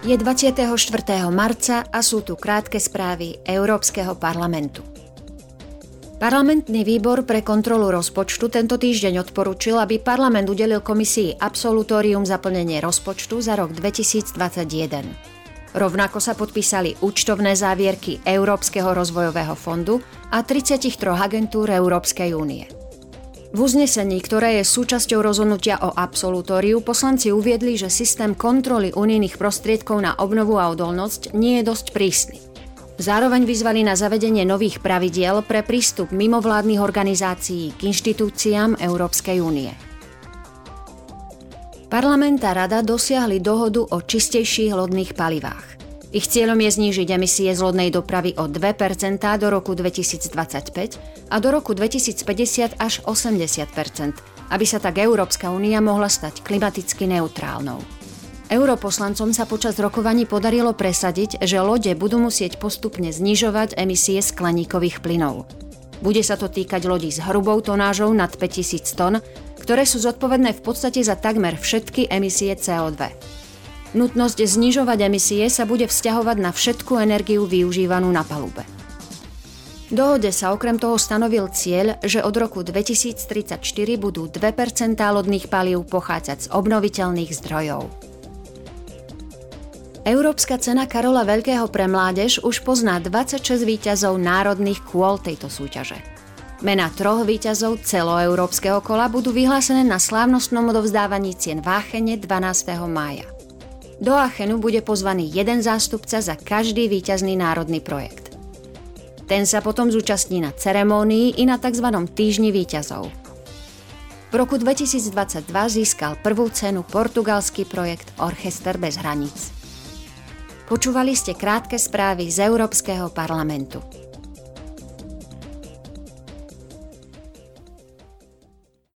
Je 24. marca a sú tu krátke správy Európskeho parlamentu. Parlamentný výbor pre kontrolu rozpočtu tento týždeň odporučil, aby parlament udelil komisii absolutórium za plnenie rozpočtu za rok 2021. Rovnako sa podpísali účtovné závierky Európskeho rozvojového fondu a 33 agentúr Európskej únie. V uznesení, ktoré je súčasťou rozhodnutia o absolutóriu, poslanci uviedli, že systém kontroly unijných prostriedkov na obnovu a odolnosť nie je dosť prísny. Zároveň vyzvali na zavedenie nových pravidiel pre prístup mimovládnych organizácií k inštitúciám Európskej únie. Parlament a rada dosiahli dohodu o čistejších lodných palivách. Ich cieľom je znížiť emisie z lodnej dopravy o 2% do roku 2025 a do roku 2050 až 80%, aby sa tak Európska únia mohla stať klimaticky neutrálnou. Europoslancom sa počas rokovaní podarilo presadiť, že lode budú musieť postupne znižovať emisie skleníkových plynov. Bude sa to týkať lodí s hrubou tonážou nad 5000 tón, ktoré sú zodpovedné v podstate za takmer všetky emisie CO2. Nutnosť znižovať emisie sa bude vzťahovať na všetku energiu využívanú na palube. Dohode sa okrem toho stanovil cieľ, že od roku 2034 budú 2% lodných palív pochádzať z obnoviteľných zdrojov. Európska cena Karola Veľkého pre mládež už pozná 26 výťazov národných kôl tejto súťaže. Mena troch výťazov celoeurópskeho kola budú vyhlásené na slávnostnom odovzdávaní cien Váchene 12. mája. Do Achenu bude pozvaný jeden zástupca za každý výťazný národný projekt. Ten sa potom zúčastní na ceremónii i na tzv. týždni výťazov. V roku 2022 získal prvú cenu portugalský projekt Orchester bez hraníc. Počúvali ste krátke správy z Európskeho parlamentu.